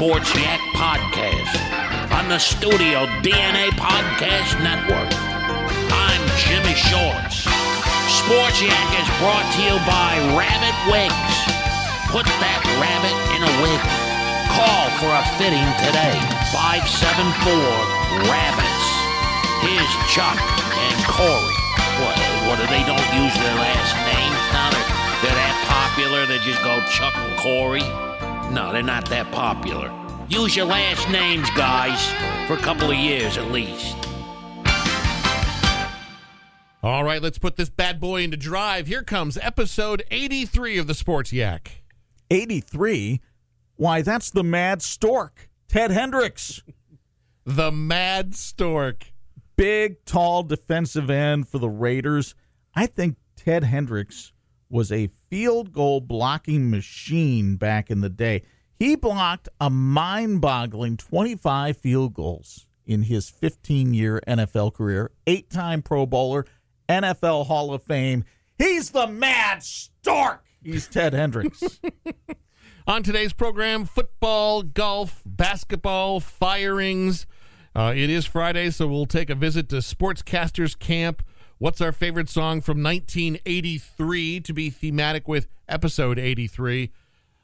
Sports Yak Podcast on the Studio DNA Podcast Network. I'm Jimmy Shorts. Sports Yak is brought to you by Rabbit Wigs. Put that rabbit in a wig. Call for a fitting today. 574 Rabbits. Here's Chuck and Corey. What, what do they don't use their last names now? They're, they're that popular, they just go Chuck and Corey. No, they're not that popular. Use your last names, guys, for a couple of years at least. All right, let's put this bad boy into drive. Here comes episode 83 of the Sports Yak. 83? Why, that's the Mad Stork, Ted Hendricks. The Mad Stork. Big, tall defensive end for the Raiders. I think Ted Hendricks was a field goal blocking machine back in the day. He blocked a mind boggling 25 field goals in his 15 year NFL career, eight time Pro Bowler, NFL Hall of Fame. He's the Mad Stork. He's Ted Hendricks. On today's program, football, golf, basketball, firings. Uh, it is Friday, so we'll take a visit to Sportscasters Camp. What's our favorite song from 1983 to be thematic with episode 83?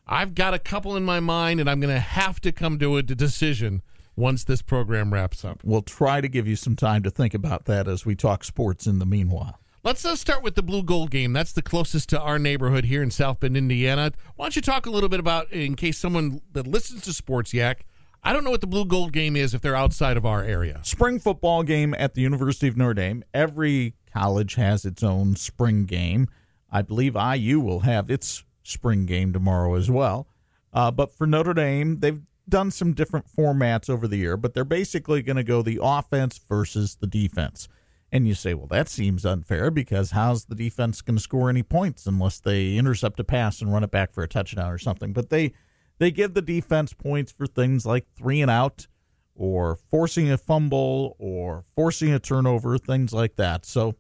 I've got a couple in my mind, and I'm going to have to come to a decision once this program wraps up. we'll try to give you some time to think about that as we talk sports in the meanwhile. Let's uh, start with the Blue Gold game. That's the closest to our neighborhood here in South Bend, Indiana. Why don't you talk a little bit about, in case someone that listens to Sports Yak, I don't know what the Blue Gold game is if they're outside of our area. Spring football game at the University of Notre Dame. Every college has its own spring game. I believe IU will have its spring game tomorrow as well. Uh, but for Notre Dame, they've done some different formats over the year, but they're basically going to go the offense versus the defense. And you say, well, that seems unfair because how's the defense going to score any points unless they intercept a pass and run it back for a touchdown or something? But they they give the defense points for things like three and out or forcing a fumble or forcing a turnover, things like that. So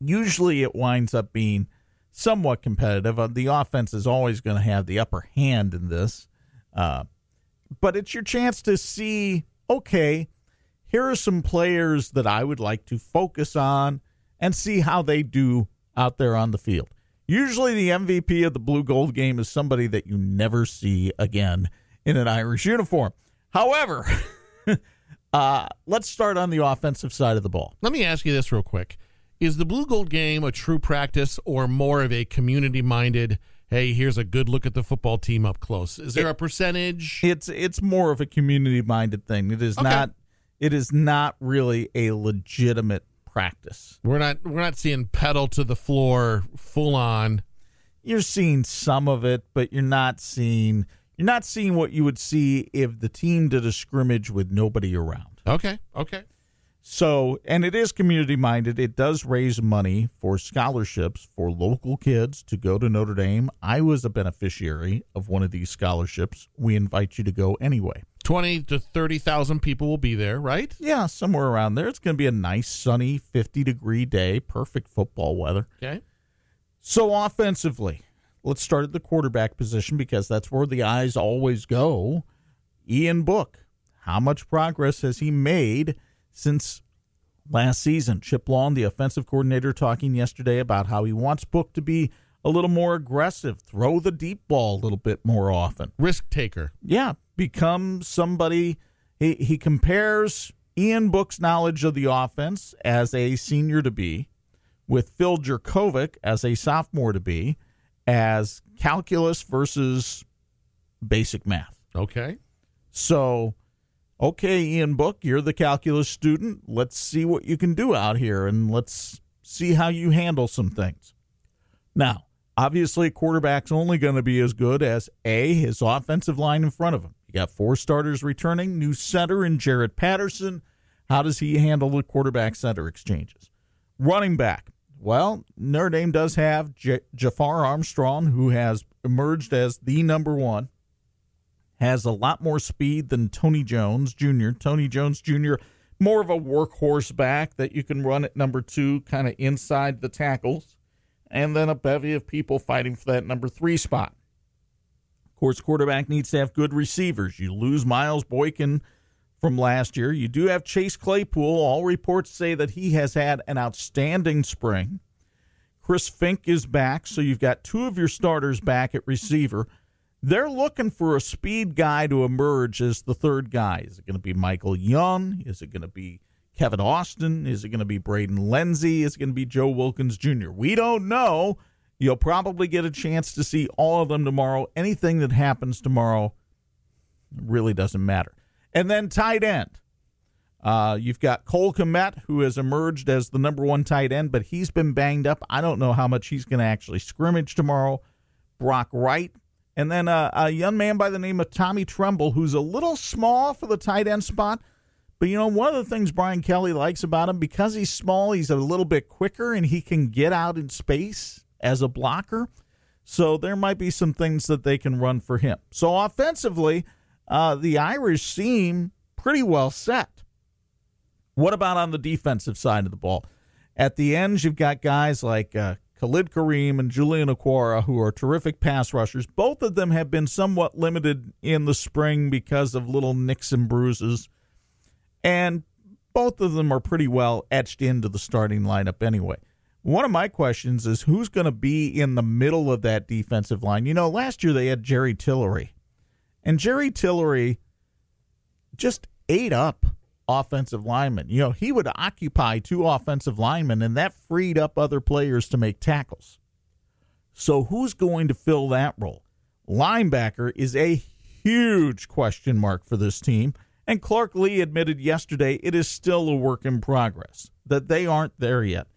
usually it winds up being somewhat competitive. Uh, the offense is always going to have the upper hand in this. Uh, but it's your chance to see okay, here are some players that I would like to focus on and see how they do out there on the field. Usually, the MVP of the blue gold game is somebody that you never see again in an Irish uniform. However, uh, let's start on the offensive side of the ball. Let me ask you this real quick. Is the blue gold game a true practice or more of a community minded, hey, here's a good look at the football team up close? Is there a percentage? It's it's more of a community minded thing. It is Okay. not it is not really a legitimate practice. We're not we're not seeing pedal to the floor full on. You're seeing some of it, but you're not seeing you're not seeing what you would see if the team did a scrimmage with nobody around. Okay, okay. So, and it is community minded. It does raise money for scholarships for local kids to go to Notre Dame. I was a beneficiary of one of these scholarships. We invite you to go anyway. Twenty to thirty thousand people will be there, right? Yeah, somewhere around there. It's going to be a nice, sunny, 50 degree day, perfect football weather. Okay. So, offensively, let's start at the quarterback position because that's where the eyes always go. Ian Book, how much progress has he made since last season? Chip Long, the offensive coordinator, talking yesterday about how he wants Book to be a little more aggressive, throw the deep ball a little bit more often. Risk taker. Yeah, become somebody. He, he compares Ian Book's knowledge of the offense as a senior to be with Phil Jurkovec as a sophomore to be as calculus versus basic math. Okay. So, okay, Ian Book, you're the calculus student. Let's see what you can do out here and let's see how you handle some things. Now, obviously, a quarterback's only going to be as good as A, his offensive line in front of him. You got four starters returning, new center in Jarrett Patterson. How does he handle the quarterback center exchanges? Running back. Well, Notre Dame does have J- Jafar Armstrong, who has emerged as the number one has a lot more speed than Tony Jones Jr. Tony Jones Jr. more of a workhorse back that you can run at number two, kind of inside the tackles, and then a bevy of people fighting for that number three spot. Of course, quarterback needs to have good receivers. You lose Miles Boykin from last year. You do have Chase Claypool. All reports say that he has had an outstanding spring. Chris Finke is back, so you've got two of your starters back at receiver. They're looking for a speed guy to emerge as the third guy. Is it going to be Michael Young? Is it going to be Kevin Austin? Is it going to be Braden Lenzy? Is it going to be Joe Wilkins Jr.? We don't know. You'll probably get a chance to see all of them tomorrow. Anything that happens tomorrow really doesn't matter. And then tight end. Uh, you've got Cole Kmet, who has emerged as the number one tight end, but he's been banged up. I don't know how much he's going to actually scrimmage tomorrow. Brock Wright. And then uh, a young man by the name of Tommy Tremble, who's a little small for the tight end spot. But, you know, one of the things Brian Kelly likes about him, because he's small, he's a little bit quicker and he can get out in space as a blocker. So there might be some things that they can run for him. So offensively, uh, the Irish seem pretty well set. What about on the defensive side of the ball? At the ends, you've got guys like uh, Khalid Kareem and Julian Okwara, who are terrific pass rushers. Both of them have been somewhat limited in the spring because of little nicks and bruises. And both of them are pretty well etched into the starting lineup anyway. One of my questions is who's going to be in the middle of that defensive line? You know, last year they had Jerry Tillery. And Jerry Tillery just ate up offensive linemen. You know, he would occupy two offensive linemen, and that freed up other players to make tackles. So, who's going to fill that role? Linebacker is a huge question mark for this team. And Clark Lea admitted yesterday it is still a work in progress, that they aren't there yet.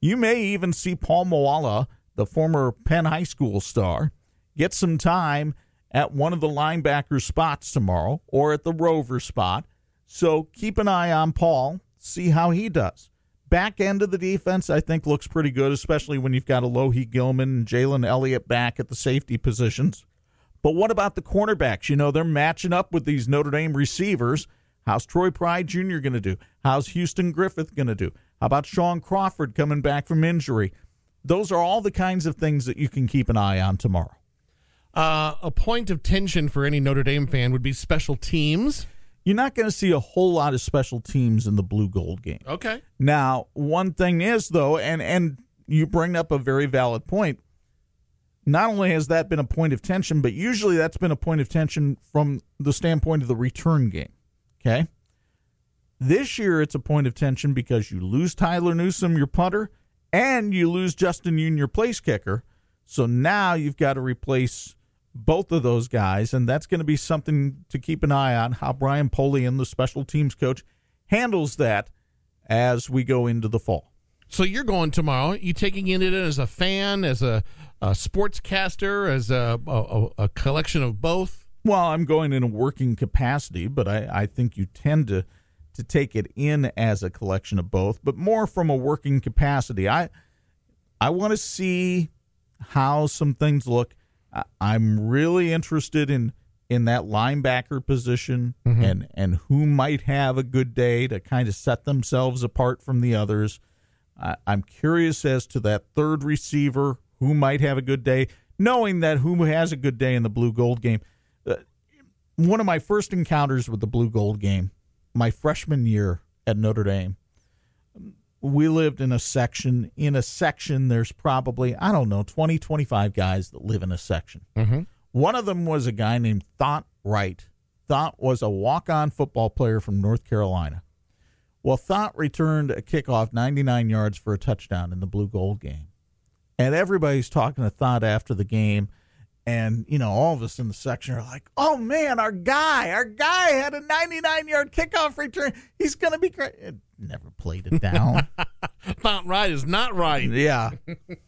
You may even see Paul Moala, the former Penn High School star, get some time at one of the linebacker spots tomorrow or at the rover spot. So keep an eye on Paul, see how he does. Back end of the defense, I think, looks pretty good, especially when you've got Alohi Gilman and Jalen Elliott back at the safety positions. But what about the cornerbacks? You know, they're matching up with these Notre Dame receivers. How's Troy Pride Jr. going to do? How's Houston Griffith going to do? How about Shaun Crawford coming back from injury? Those are all the kinds of things that you can keep an eye on tomorrow. Uh, a point of tension for any Notre Dame fan would be special teams. You're not going to see a whole lot of special teams in the blue gold game. Okay. Now, one thing is though, and and you bring up a very valid point. Not only has that been a point of tension, but usually that's been a point of tension from the standpoint of the return game. Okay. This year it's a point of tension because you lose Tyler Newsome, your punter, and you lose Justin Yoon, your place kicker. So now you've got to replace both of those guys, and that's going to be something to keep an eye on how Brian Polian, the special teams coach, handles that as we go into the fall. So you're going tomorrow. You taking it in as a fan, as a, a sportscaster, as a, a, a collection of both? Well, I'm going in a working capacity, but I, I think you tend to to take it in as a collection of both, but more from a working capacity. I I want to see how some things look. I'm really interested in in that linebacker position mm-hmm. and and who might have a good day to kind of set themselves apart from the others. I, I'm curious as to that third receiver who might have a good day, knowing that who has a good day in the blue gold game. Uh, one of my first encounters with the blue gold game, my freshman year at Notre Dame, we lived in a section in a section there's probably i don't know 20 25 guys that live in a section. Mm-hmm. one of them was a guy named thought wright. Thought was a walk-on football player from north carolina. Well thought returned a kickoff 99 yards for a touchdown in the blue gold game. And everybody's talking to thought after the game and you know all of us in the section are like oh man our guy our guy had a 99 yard kickoff return. He's going to be great never played it down. not right is not right. Yeah.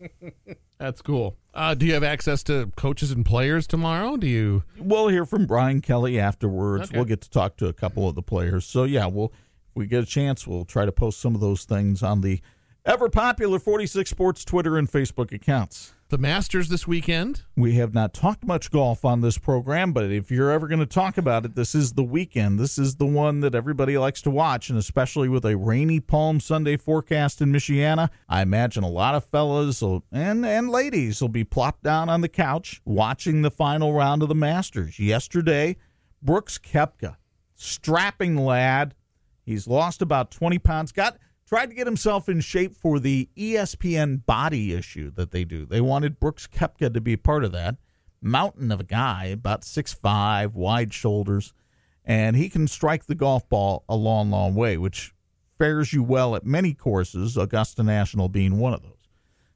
That's cool. Uh, do you have access to coaches and players tomorrow? Do you? We'll hear from Brian Kelly afterwards. Okay. We'll get to talk to a couple of the players. So yeah, we'll if we get a chance, we'll try to post some of those things on the ever popular 46 Sports Twitter and Facebook accounts the Masters this weekend. We have not talked much golf on this program, but if you're ever going to talk about it, this is the weekend. This is the one that everybody likes to watch, and especially with a rainy Palm Sunday forecast in Michiana, I imagine a lot of fellas will, and and ladies will be plopped down on the couch watching the final round of the Masters. Yesterday, Brooks Koepka, strapping lad, he's lost about 20 pounds, got tried to get himself in shape for the ESPN body issue that they do. They wanted Brooks Koepka to be part of that. Mountain of a guy, about six five, wide shoulders, and he can strike the golf ball a long, long way, which fares you well at many courses, Augusta National being one of those.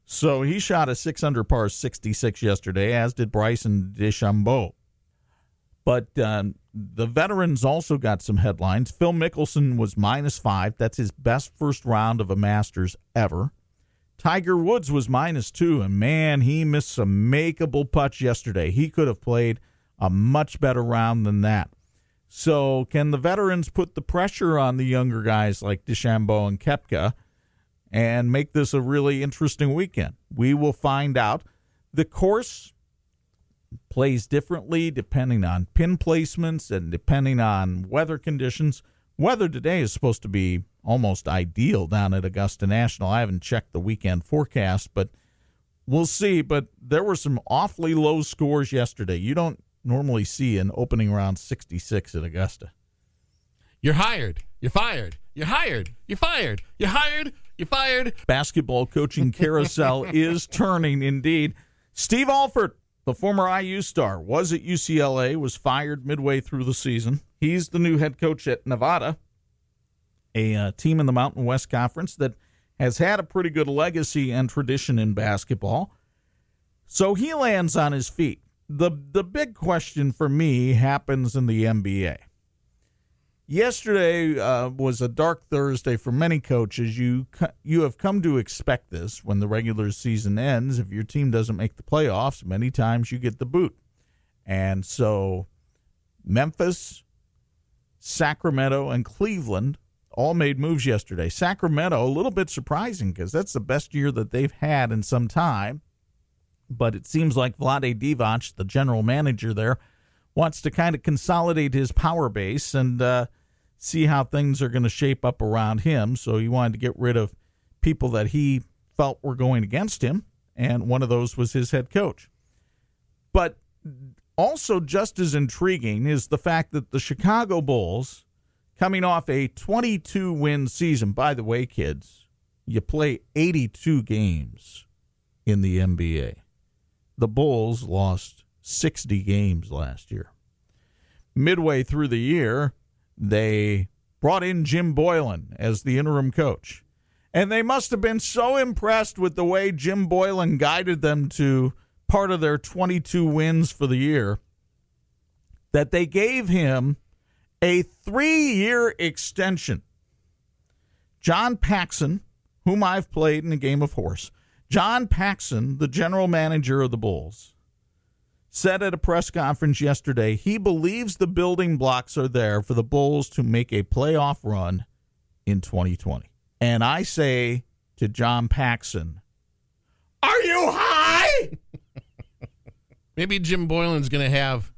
So he shot a six under par 66 yesterday, as did Bryson DeChambeau. But um, the veterans also got some headlines. Phil Mickelson was minus five. That's his best first round of a Masters ever. Tiger Woods was minus two, and man, he missed some makeable putts yesterday. He could have played a much better round than that. So, can the veterans put the pressure on the younger guys like DeChambeau and Koepka and make this a really interesting weekend? We will find out. The course plays differently depending on pin placements and depending on weather conditions. Weather today is supposed to be almost ideal down at Augusta National. I haven't checked the weekend forecast, but we'll see. But there were some awfully low scores yesterday. You don't normally see an opening round 66 at Augusta. You're hired. You're fired. You're hired. You're fired. You're hired. You're fired. Basketball coaching carousel is turning indeed. Steve Alford the former IU star was at UCLA, was fired midway through the season. He's the new head coach at Nevada, a uh, team in the Mountain West Conference that has had a pretty good legacy and tradition in basketball. So he lands on his feet. The the big question for me happens in the NBA. Yesterday uh, was a dark Thursday for many coaches. You you have come to expect this when the regular season ends. If your team doesn't make the playoffs, many times you get the boot. And so Memphis, Sacramento, and Cleveland all made moves yesterday. Sacramento, a little bit surprising because that's the best year that they've had in some time. But it seems like Vlade Divac, the general manager there, wants to kind of consolidate his power base and uh, see how things are going to shape up around him. So he wanted to get rid of people that he felt were going against him, and one of those was his head coach. But also just as intriguing is the fact that the Chicago Bulls, coming off a 22 win season, by the way, kids, you play 82 games in the NBA. The Bulls lost 60 games last year. Midway through the year, they brought in Jim Boylen as the interim coach. And they must have been so impressed with the way Jim Boylen guided them to part of their 22 wins for the year that they gave him a three year extension. John Paxson, whom I've played in a game of horse, John Paxson, the general manager of the Bulls, said at a press conference yesterday he believes the building blocks are there for the Bulls to make a playoff run in 2020. And I say to John Paxson, Are you high? Maybe Jim Boylen's going to have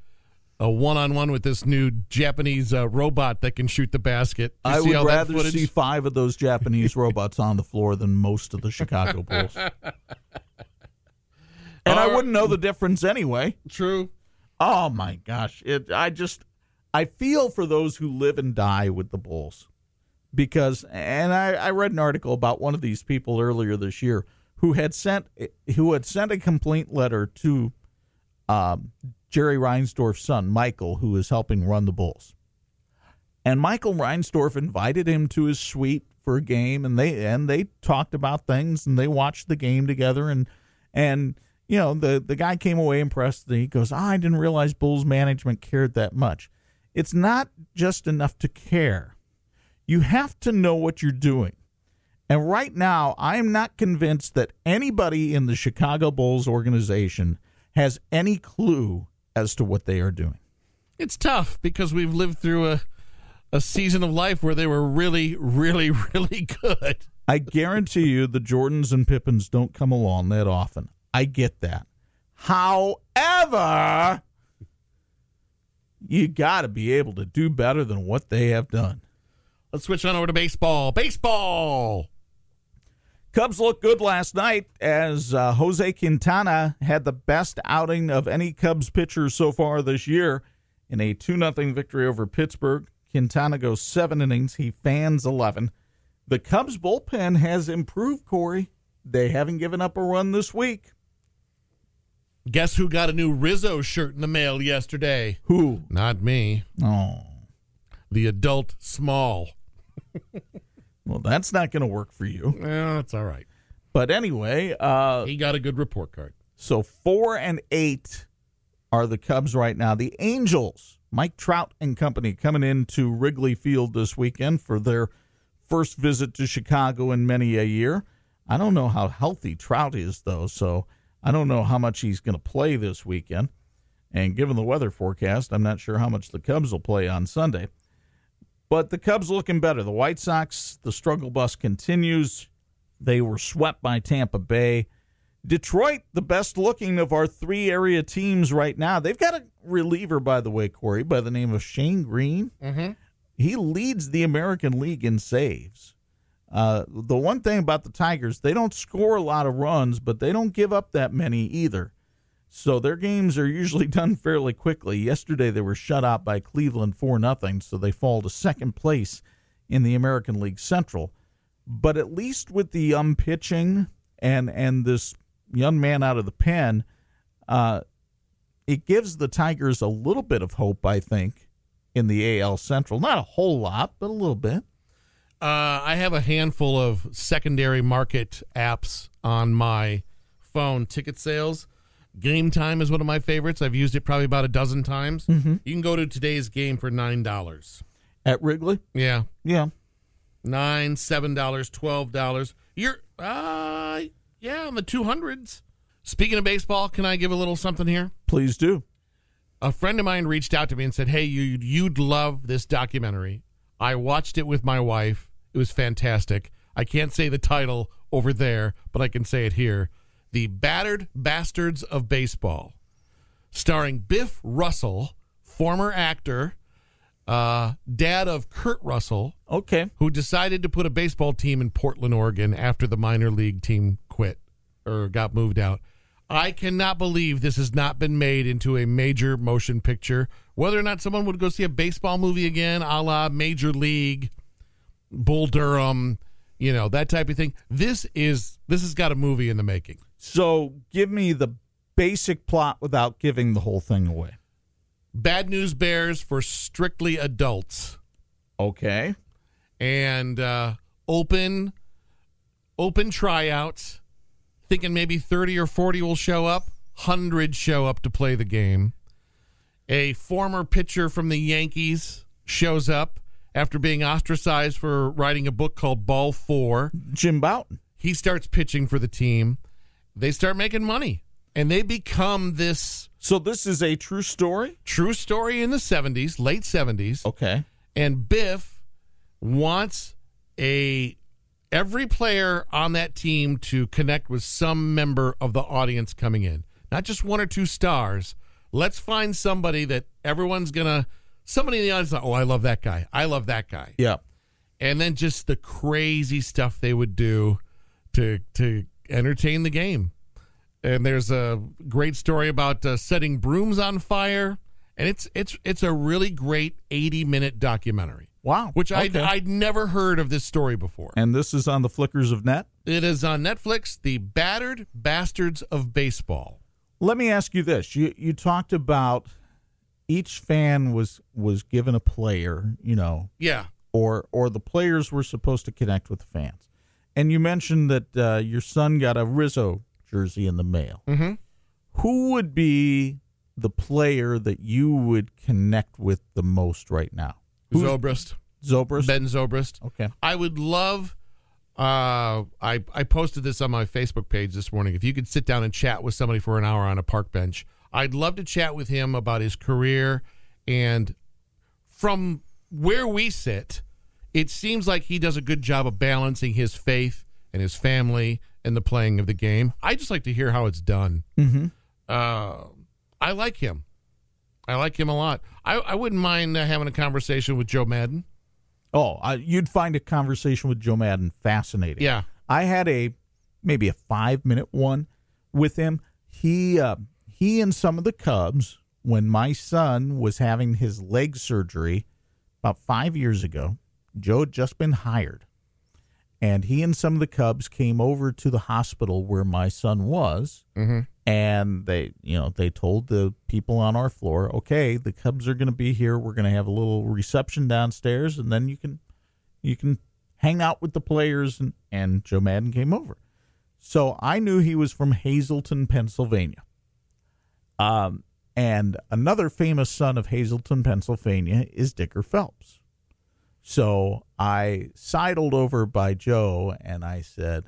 a one-on-one with this new Japanese uh, robot that can shoot the basket. You I see would all rather see five of those Japanese robots on the floor than most of the Chicago Bulls. And I wouldn't know the difference anyway. True. Oh my gosh. It I just I feel for those who live and die with the Bulls. Because and I, I read an article about one of these people earlier this year who had sent who had sent a complaint letter to um, Jerry Reinsdorf's son, Michael, who is helping run the Bulls. And Michael Reinsdorf invited him to his suite for a game and they and they talked about things and they watched the game together and and you know the the guy came away impressed he goes "Ah, I didn't realize Bulls management cared that much. It's not just enough to care. You have to know what you're doing. And right now, I am not convinced that anybody in the Chicago Bulls organization has any clue as to what they are doing. It's tough because we've lived through a a season of life where they were really, really, really good. I guarantee you the Jordans and Pippins don't come along that often. I get that. However, you got to be able to do better than what they have done. Let's switch on over to baseball. Baseball. Cubs looked good last night as uh, Jose Quintana had the best outing of any Cubs pitcher so far this year in a 2 0 victory over Pittsburgh. Quintana goes seven innings. He fans 11. The Cubs bullpen has improved, Corey. They haven't given up a run this week. Guess who got a new Rizzo shirt in the mail yesterday? Who? Not me. Oh, The adult small. well, that's not going to work for you. Well, that's all right. But anyway, uh, He got a good report card. So four and eight are the Cubs right now. The Angels, Mike Trout and company, coming into Wrigley Field this weekend for their first visit to Chicago in many a year. I don't know how healthy Trout is though, so I don't know how much he's going to play this weekend. And given the weather forecast, I'm not sure how much the Cubs will play on Sunday. But the Cubs looking better. The White Sox, the struggle bus continues. They were swept by Tampa Bay. Detroit, the best looking of our three area teams right now. They've got a reliever, by the way, Corey, by the name of Shane Greene. Mm-hmm. He leads the American League in saves. Uh, the one thing about the Tigers, they don't score a lot of runs, but they don't give up that many either. So their games are usually done fairly quickly. Yesterday they were shut out by Cleveland 4 nothing, so they fall to second place in the American League Central. But at least with the um pitching and and this young man out of the pen, uh, it gives the Tigers a little bit of hope, I think, in the AL Central. Not a whole lot, but a little bit. Uh, I have a handful of secondary market apps on my phone. Ticket sales. Game time is one of my favorites. I've used it probably about a dozen times. You can go to today's game for nine dollars. At Wrigley? Yeah, Yeah. nine, seven dollars, twelve dollars. You're uh yeah, on the two hundreds. Speaking of baseball, can I give a little something here? Please do. a friend of mine reached out to me and said, "Hey, you you'd love this documentary. I watched it with my wife. It was fantastic. I can't say the title over there, but I can say it here. The Battered Bastards of Baseball, starring Bing Russell, former actor, uh, dad of Kurt Russell, Okay. who decided to put a baseball team in Portland, Oregon after the minor league team quit or got moved out. I cannot believe this has not been made into a major motion picture. Whether or not someone would go see a baseball movie again, a la Major League, Bull Durham, you know, that type of thing. This is this has got a movie in the making. So give me the basic plot without giving the whole thing away. Bad News Bears for strictly adults. Okay. And uh, open open tryouts. Thinking maybe 30 or 40 will show up. 100 show up to play the game. A former pitcher from the Yankees shows up after being ostracized for writing a book called Ball 4. Jim Bouton. He starts pitching for the team. They start making money and they become this So this is a true story? true story in the 70s, late 70s. Okay. And Biff wants a every player on that team to connect with some member of the audience coming in. Not just one or two stars. Let's find somebody that everyone's going to somebody in the audience, thought, oh, I love that guy. I love that guy. Yeah. And then just the crazy stuff they would do to to entertain the game. And there's a great story about uh, setting brooms on fire, and it's it's it's a really great 80 minute documentary. Wow. Which I'd, I'd never heard of this story before. And this is on the Flickers of Net. It is on Netflix, The Battered Bastards of Baseball. Let me ask you this: you you talked about each fan was was given a player, you know, Yeah. or or the players were supposed to connect with the fans, and you mentioned that uh, your son got a Rizzo jersey in the mail. Mm-hmm. Who would be the player that you would connect with the most right now? Who's- Zobrist. Zobrist. Ben Zobrist. Okay. I would love. Uh, I I posted this on my Facebook page this morning. If you could sit down and chat with somebody for an hour on a park bench, I'd love to chat with him about his career and from where we sit, it seems like he does a good job of balancing his faith and his family and the playing of the game. I just like to hear how it's done. Mm-hmm. Uh, I like him. I like him a lot. I, I wouldn't mind uh, having a conversation with Joe Maddon. Oh, I, you'd find a conversation with Joe Maddon fascinating. Yeah. I had a maybe a five minute one with him. He uh, he and some of the Cubs when my son was having his leg surgery about five years ago. Joe had just been hired, and he and some of the Cubs came over to the hospital where my son was, Mm-hmm. and they you know they told the people on our floor, okay, the Cubs are going to be here. We're going to have a little reception downstairs, and then you can you can hang out with the players and, and Joe Maddon came over. So I knew he was from Hazleton, Pennsylvania. Um, and another famous son of Hazleton, Pennsylvania is Digger Phelps. So I sidled over by Joe and I said,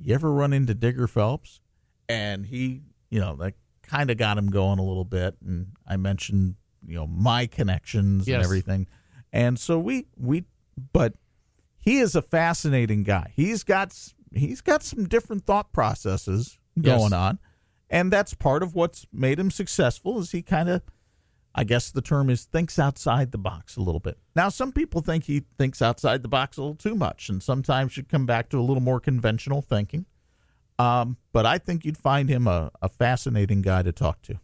You ever run into Digger Phelps? And he, you know, that kind of got him going a little bit. And I mentioned, you know, my connections Yes. and everything. And so we, we, but he is a fascinating guy. He's got he's got some different thought processes going Yes. on, and that's part of what's made him successful. Is he kind of, I guess the term is thinks outside the box a little bit. Now, some people think he thinks outside the box a little too much, and sometimes should come back to a little more conventional thinking. Um, but I think you'd find him a, a fascinating guy to talk to.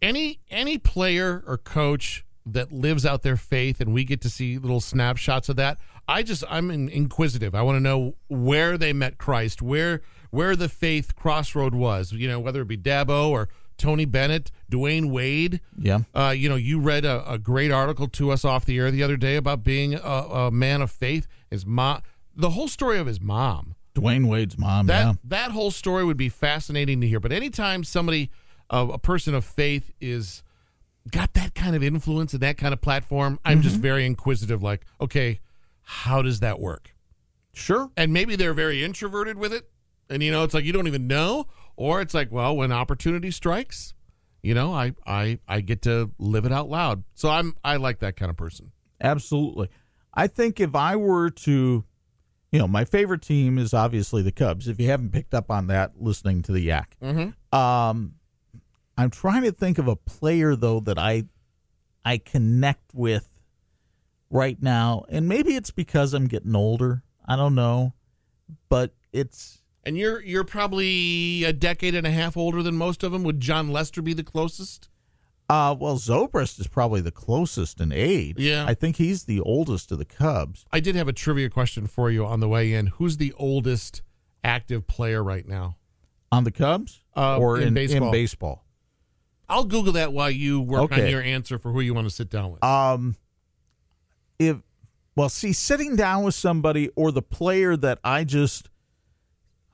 any any player or coach that lives out their faith and we get to see little snapshots of that i just i'm inquisitive i want to know where they met christ where where the faith crossroad was you know whether it be dabo or tony bennett dwyane wade Yeah. uh, you know you read a, a great article to us off the air the other day about being a, a man of faith his mom the whole story of his mom Dwyane Wade's mom. that yeah. that whole story would be fascinating to hear. But anytime somebody, uh, a person of faith, is got that kind of influence and that kind of platform, I'm just Mm-hmm. very inquisitive. Like, okay, how does that work? Sure. And maybe they're very introverted with it, and you know, it's like you don't even know, or it's like, well, when opportunity strikes, you know, I I I get to live it out loud. So I'm I like that kind of person. Absolutely. I think if I were to, you know, my favorite team is obviously the Cubs. If you haven't picked up on that, listening to the Yak, Mm-hmm. um, I'm trying to think of a player though that I, I connect with right now, and maybe it's because I'm getting older. I don't know, but it's And you're you're probably a decade and a half older than most of them. Would Jon Lester be the closest? Uh, well, Zobrist is probably the closest in age. Yeah. I think he's the oldest of the Cubs. I did have a trivia question for you on the way in. Who's the oldest active player right now? On the Cubs? Uh, or in in, baseball. in baseball? I'll Google that while you work on your answer for who you want to sit down with. Um, if well, see, sitting down with somebody or the player that I just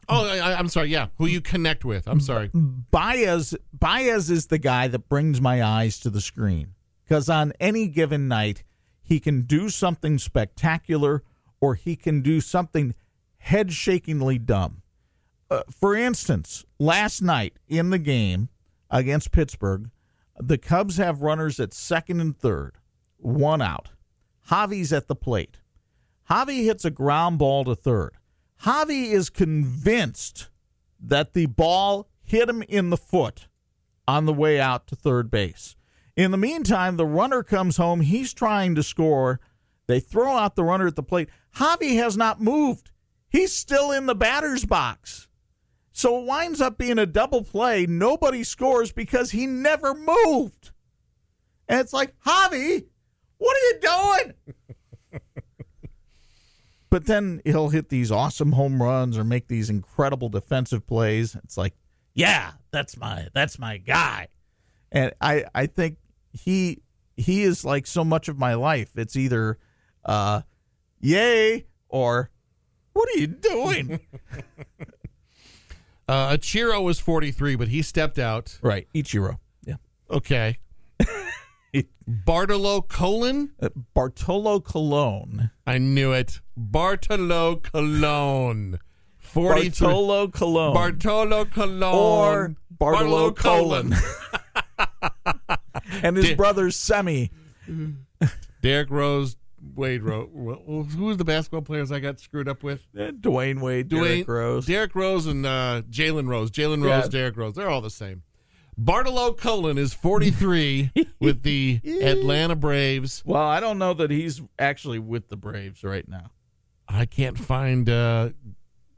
oh, I, I'm sorry. Yeah, who you connect with. I'm sorry. Baez Baez is the guy that brings my eyes to the screen because on any given night he can do something spectacular or he can do something head shakingly dumb. Uh, for instance, last night in the game against Pittsburgh, the Cubs have runners at second and third, one out. Javi's at the plate. Javi hits a ground ball to third. Javi is convinced that the ball hit him in the foot on the way out to third base. In the meantime, the runner comes home. He's trying to score. They throw out the runner at the plate. Javi has not moved. He's still in the batter's box. So it winds up being a double play. Nobody scores because he never moved. And it's like, Javi, what are you doing? but then he'll hit these awesome home runs or make these incredible defensive plays. It's like, yeah, that's my that's my guy. And I I think he he is like so much of my life. It's either uh yay or what are you doing? Uh, Ichiro was 43, but he stepped out. right, Ichiro. Yeah. Okay. Bartolo Colon? Uh, Bartolo Colon. I knew it. Bartolo Colon. 43. Bartolo Colon. Bartolo Colon. or Bartolo Colon. Colon. and his Di- brother Semi. Derrick Rose, Wade Rose. Who are the basketball players I got screwed up with? Uh, Dwyane Wade, Dwayne Derrick Rose. Derrick Rose and uh, Jalen Rose. Jalen Yeah. Rose, Derrick Rose. They're all the same. Bartolo Colon is 43 with the Atlanta Braves. well, I don't know that he's actually with the Braves right now. I can't find. Uh,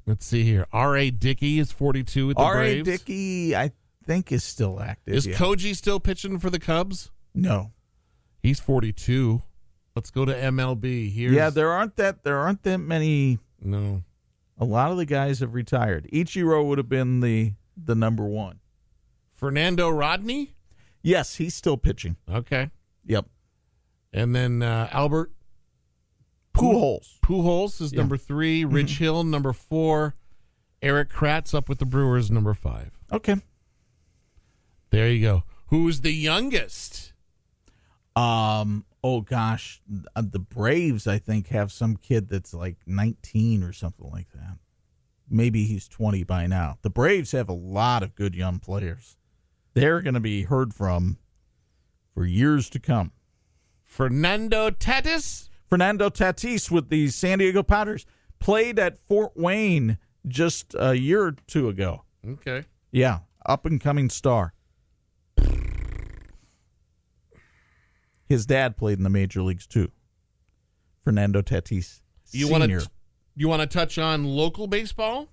let's see here. R.A. Dickey is 42 with the Braves. R.A. Braves. Dickey, I think, is still active. Is yeah. Koji still pitching for the Cubs? no. He's 42. Let's go to MLB. Here. Yeah, there aren't that there aren't that many. no. A lot of the guys have retired. Ichiro would have been the the number one. Fernando Rodney. Yes, he's still pitching. Okay. Yep. And then uh, Albert Pujols. Pujols is Yeah. number three. Rich Hill number four. Erik Kratz up with the Brewers number five. Okay. There you go. Who's the youngest? Um. Oh gosh, uh, the Braves I think have some kid that's like 19 or something like that. Maybe he's 20 by now. The Braves have a lot of good young players. They're going to be heard from for years to come. Fernando Tatis. Fernando Tatis with the San Diego Padres played at Fort Wayne just a year or two ago. Okay. Yeah, up and coming star. His dad played in the major leagues too. Fernando Tatis. You want to you want to touch on local baseball?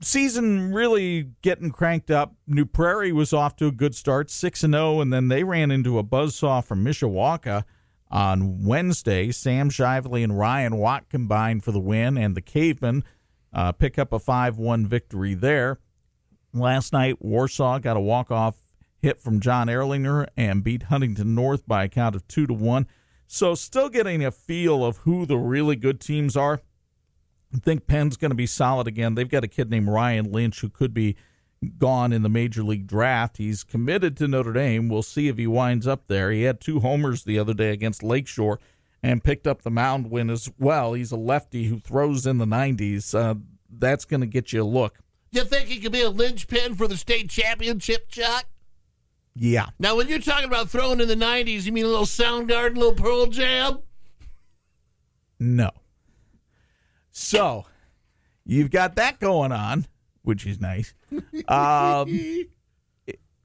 Season really getting cranked up. New Prairie was off to a good start, six and zero, and then they ran into a buzzsaw from Mishawaka on Wednesday. Sam Shively and Ryan Watt combined for the win, and the Cavemen uh, pick up a five-one victory there. Last night, Warsaw got a walk-off hit from John Erlinger and beat Huntington North by a count of two to one. So, still getting a feel of who the really good teams are. Think Penn's going to be solid again. They've got a kid named Ryan Lynch who could be gone in the major league draft. He's committed to Notre Dame. We'll see if he winds up there. He had two homers the other day against Lakeshore and picked up the mound win as well. He's a lefty who throws in the 90s. Uh, that's going to get you a look. You think he could be a linchpin for the state championship, Chuck? Yeah. Now, when you're talking about throwing in the '90s, you mean a little Soundgarden, a little Pearl Jam? No. So you've got that going on, which is nice. Um,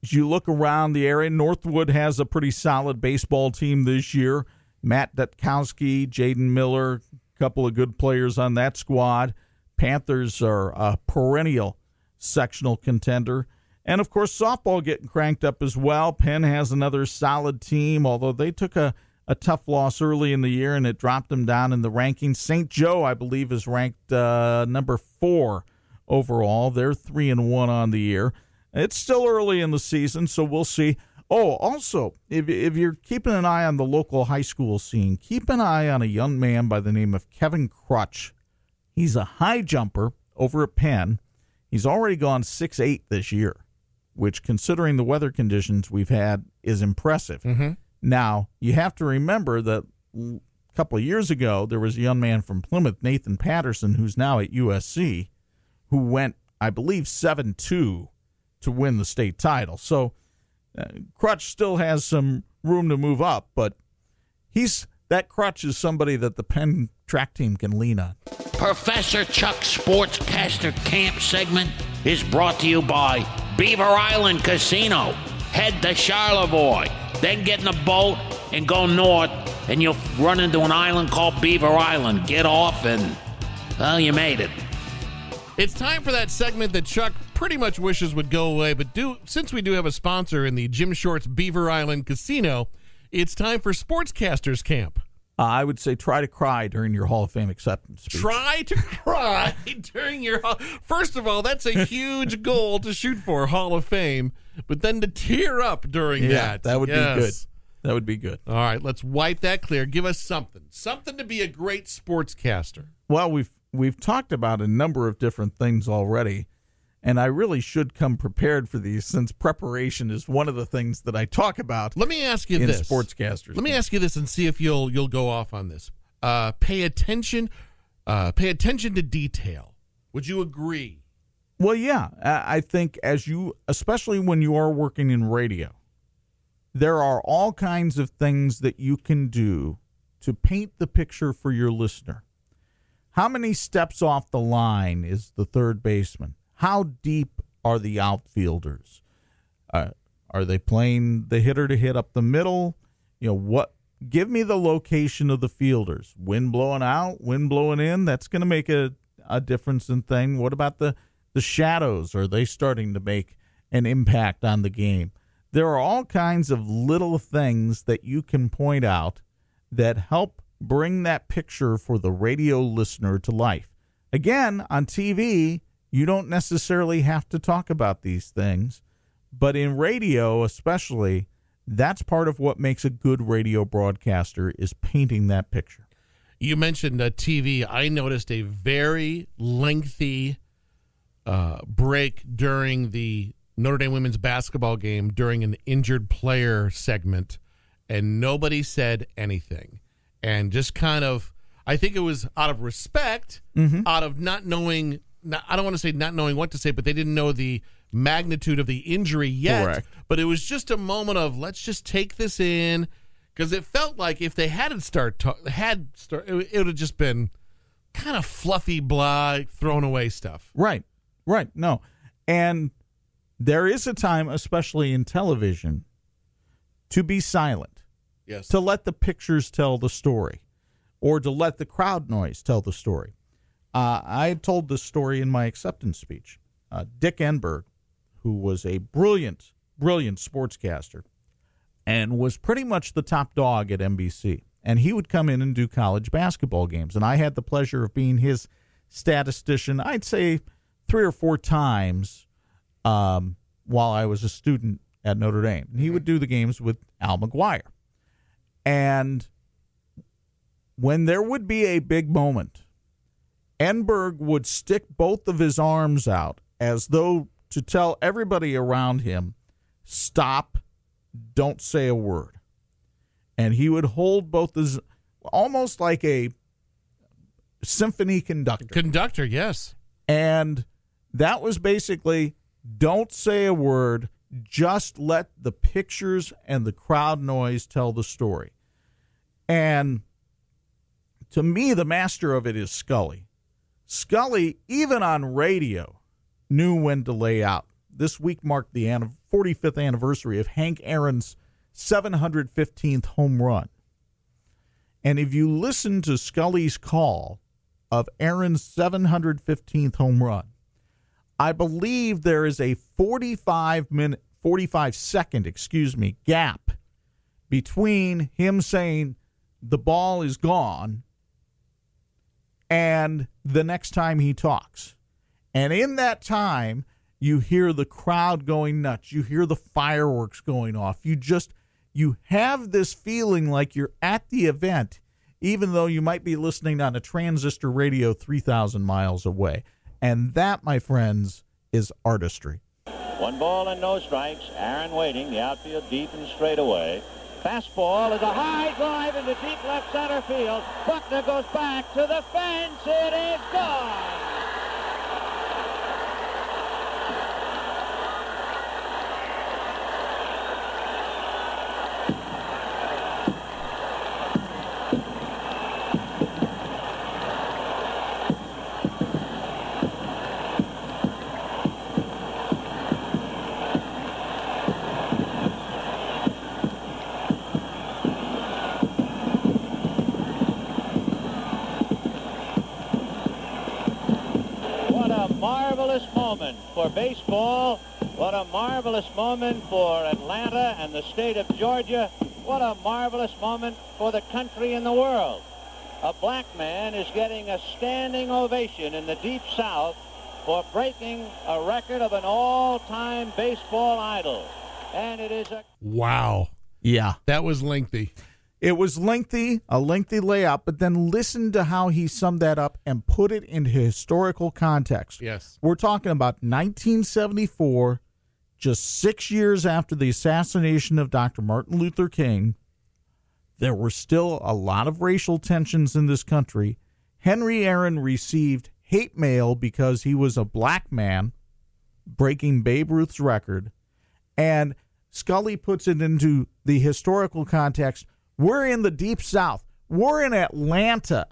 as you look around the area, Northwood has a pretty solid baseball team this year. Matt Dutkowski, Jaden Miller, a couple of good players on that squad. Panthers are a perennial sectional contender. And of course, softball getting cranked up as well. Penn has another solid team, although they took a, a tough loss early in the year and it dropped them down in the rankings. St. Joe, I believe, is ranked uh, number four overall. They're three and one on the year. It's still early in the season, so we'll see. Oh, also, if, if you're keeping an eye on the local high school scene, keep an eye on a young man by the name of Kevin Crutch. He's a high jumper over at Penn. He's already gone six eight this year which, considering the weather conditions we've had, is impressive. Mm-hmm. Now, you have to remember that a couple of years ago, there was a young man from Plymouth, Nathan Patterson, who's now at USC, who went, I believe, 7 2 to win the state title. So, uh, Crutch still has some room to move up, but he's that Crutch is somebody that the Penn track team can lean on. Professor Chuck Sportscaster Camp segment is brought to you by Beaver Island Casino. Head to Charlevoix, then get in a boat and go north, and you'll run into an island called Beaver Island. Get off, and well, you made it. It's time for that segment that Chuck pretty much wishes would go away, but do since we do have a sponsor in the Jim Shorts Beaver Island Casino, it's time for Sportscasters Camp. Uh, I would say try to cry during your Hall of Fame acceptance speech. Try to cry during your. First of all, that's a huge goal to shoot for Hall of Fame, but then to tear up during yeah, that. That would yes. be good. That would be good. All right, let's wipe that clear. Give us something. Something to be a great sportscaster. Well, we've we've talked about a number of different things already and I really should come prepared for these since preparation is one of the things that I talk about. Let me ask you in this, sportscasters. Let me ask you this and see if you'll you'll go off on this. Uh, pay attention, uh, pay attention to detail. Would you agree? Well, yeah, I think as you, especially when you are working in radio, there are all kinds of things that you can do to paint the picture for your listener. How many steps off the line is the third baseman? How deep are the outfielders? Uh, are they playing the hitter to hit up the middle? You know what? Give me the location of the fielders. Wind blowing out, wind blowing in. That's going to make a, a difference in thing. What about the the shadows? Are they starting to make an impact on the game? There are all kinds of little things that you can point out that help bring that picture for the radio listener to life. Again, on TV, you don't necessarily have to talk about these things, but in radio, especially, that's part of what makes a good radio broadcaster is painting that picture. You mentioned uh, TV. I noticed a very lengthy uh, break during the Notre Dame women's basketball game during an injured player segment, and nobody said anything. And just kind of, I think it was out of respect, mm-hmm. out of not knowing not, I don't want to say not knowing what to say, but they didn't know the magnitude of the injury yet. Correct. But it was just a moment of let's just take this in because it felt like if they hadn't start ta- had start, it, it would have just been kind of fluffy, blah, thrown away stuff. Right, right. No, and there is a time, especially in television, to be silent. Yes. To let the pictures tell the story, or to let the crowd noise tell the story. Uh, I told this story in my acceptance speech. Uh, Dick Enberg, who was a brilliant, brilliant sportscaster and was pretty much the top dog at NBC. And he would come in and do college basketball games. And I had the pleasure of being his statistician, I'd say three or four times um, while I was a student at Notre Dame. And he would do the games with Al McGuire. And when there would be a big moment, Enberg would stick both of his arms out as though to tell everybody around him, stop, don't say a word. And he would hold both his, almost like a symphony conductor. Conductor, yes. And that was basically don't say a word, just let the pictures and the crowd noise tell the story. And to me, the master of it is Scully. Scully, even on radio, knew when to lay out. This week marked the 45th anniversary of Hank Aaron's 715th home run. And if you listen to Scully's call of Aaron's 715th home run. I believe there is a 45 minute 45 second, excuse me, gap between him saying the ball is gone and the next time he talks. And in that time, you hear the crowd going nuts. You hear the fireworks going off. You just you have this feeling like you're at the event even though you might be listening on a transistor radio 3000 miles away. And that, my friends, is artistry. One ball and no strikes. Aaron waiting. The outfield deep and straight away. Fastball is a high drive into deep left center field. Buckner goes back to the fence. It is gone. marvelous moment for baseball. What a marvelous moment for Atlanta and the state of Georgia. What a marvelous moment for the country and the world. A black man is getting a standing ovation in the Deep South for breaking a record of an all-time baseball idol. And it is a... Wow. Yeah. That was lengthy. It was lengthy, a lengthy layout, but then listen to how he summed that up and put it into historical context. Yes. We're talking about 1974, just six years after the assassination of Dr. Martin Luther King. There were still a lot of racial tensions in this country. Henry Aaron received hate mail because he was a black man breaking Babe Ruth's record. And Scully puts it into the historical context we're in the deep south. We're in Atlanta,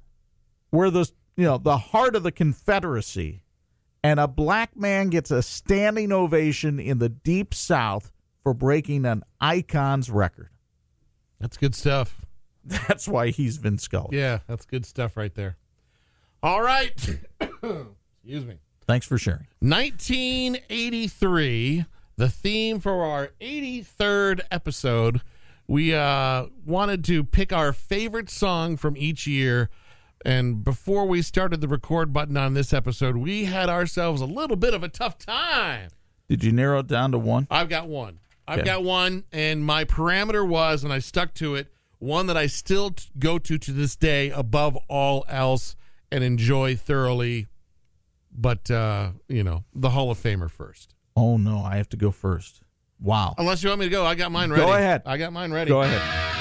where the you know the heart of the Confederacy, and a black man gets a standing ovation in the deep south for breaking an icon's record. That's good stuff. That's why he's Vin Scully. Yeah, that's good stuff right there. All right. Excuse me. Thanks for sharing. 1983, the theme for our 83rd episode we uh, wanted to pick our favorite song from each year. And before we started the record button on this episode, we had ourselves a little bit of a tough time. Did you narrow it down to one? I've got one. I've Okay. got one, and my parameter was, and I stuck to it, one that I still t- go to to this day above all else and enjoy thoroughly. But, uh, you know, the Hall of Famer first. Oh no, I have to go first. Wow. Unless you want me to go, I got mine ready. Go ahead. I got mine ready. Go ahead.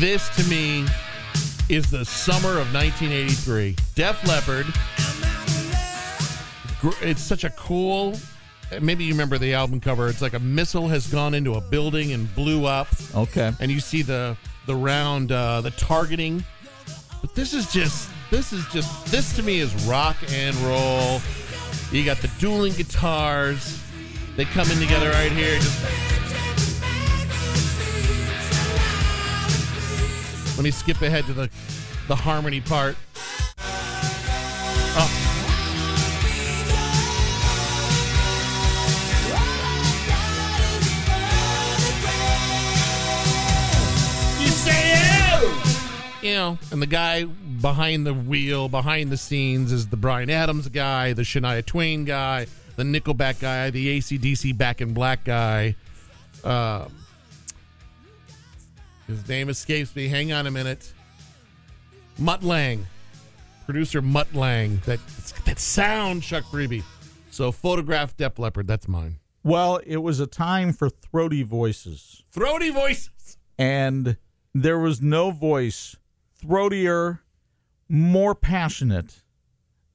This to me is the summer of 1983. Def Leppard. It's such a cool. Maybe you remember the album cover. It's like a missile has gone into a building and blew up, Okay. and you see the the round uh, the targeting. But this is just this is just this to me is rock and roll. You got the dueling guitars. They come in together right here. Just Let me skip ahead to the the harmony part. Oh. You say! You know, and the guy behind the wheel, behind the scenes, is the Bryan Adams guy, the Shania Twain guy, the Nickelback guy, the ACDC Back in Black guy. Um, his name escapes me. Hang on a minute. Mutt Lange, producer Mutt Lange. That that sound, Chuck Freebie. So photograph Def Leppard. That's mine. Well, it was a time for throaty voices, Throaty voices. and there was no voice throatier, more passionate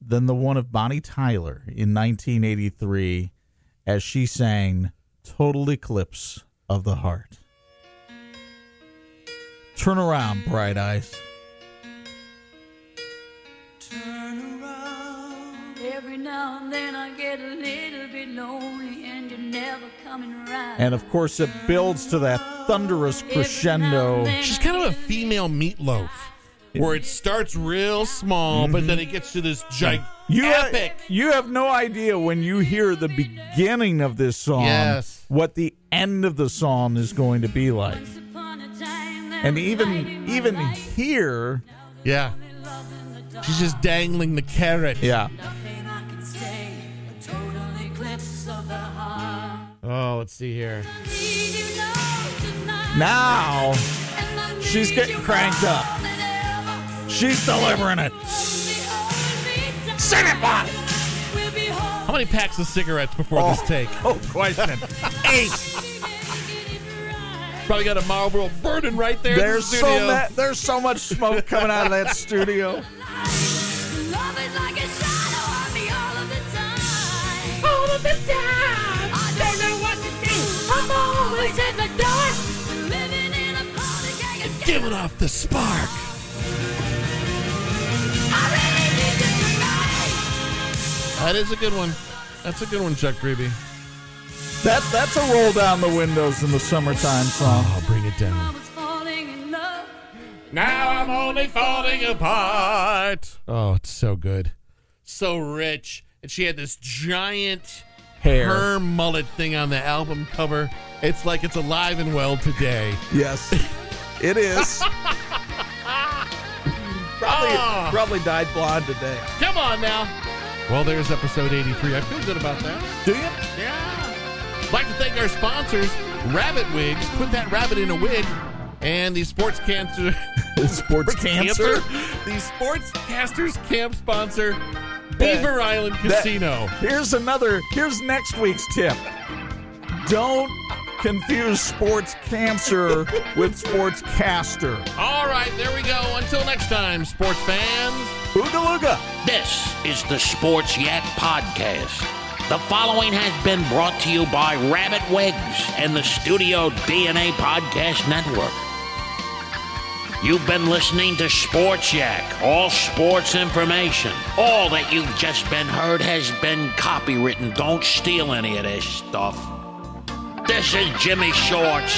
than the one of Bonnie Tyler in 1983 as she sang Total Eclipse of the Heart. Turn around, bright eyes. Every now and then I get a little bit lonely and you And of course, it builds to that thunderous crescendo. She's kind of a female Meat Loaf, where it starts real small, but then it gets to this gigantic. Mm-hmm. You epic. Have, you have no idea when you hear the beginning of this song Yes. what the end of the song is going to be like. And even even here, yeah. She's just dangling the carrot. yeah. Oh, let's see here. Now she's getting cranked up. She's delivering it. Sing it, Bonnie. How many packs of cigarettes before this oh, take? Oh, question. Eight. Probably got a Marlboro burning right there. in the There's so studio. ma- there's so much smoke coming out of that studio. Giving off the spark. That is a good one. That's a good one, Chuck Creepy. That that's a roll down the windows in the summertime song. Oh, bring it down. Now I'm only falling apart. Oh, it's so good. So rich. And she had this giant Hair. her mullet thing on the album cover. It's like it's alive and well today. Yes, it is. probably Ah. probably dyed blonde today. Come on now. Well, there's episode 83. I feel good about that. Do you? Yeah. I'd like to thank our sponsors, Rabbit Wigs. Put that rabbit in a wig. And the Sports Cancer. Sports cancer. The Sportscasters Camp sponsor, Beaver Island That- Casino. Here's another. Here's next week's tip. Don't confuse sports cancer with sportscaster. All right, there we go. Until next time, sports fans. Ooga looga. This is the Sports Yak Podcast. The following has been brought to you by Rabbit Wigs and the Studio DNA Podcast Network. You've been listening to Sports Yak, all sports information. All that you've just been heard has been copywritten. Don't steal any of this stuff. This is Jimmy Shorts.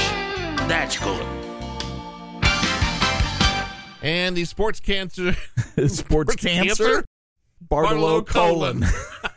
That's good. And the Sports Cancer. Sports cancer. cancer? Bartolo Bartolo colon. colon.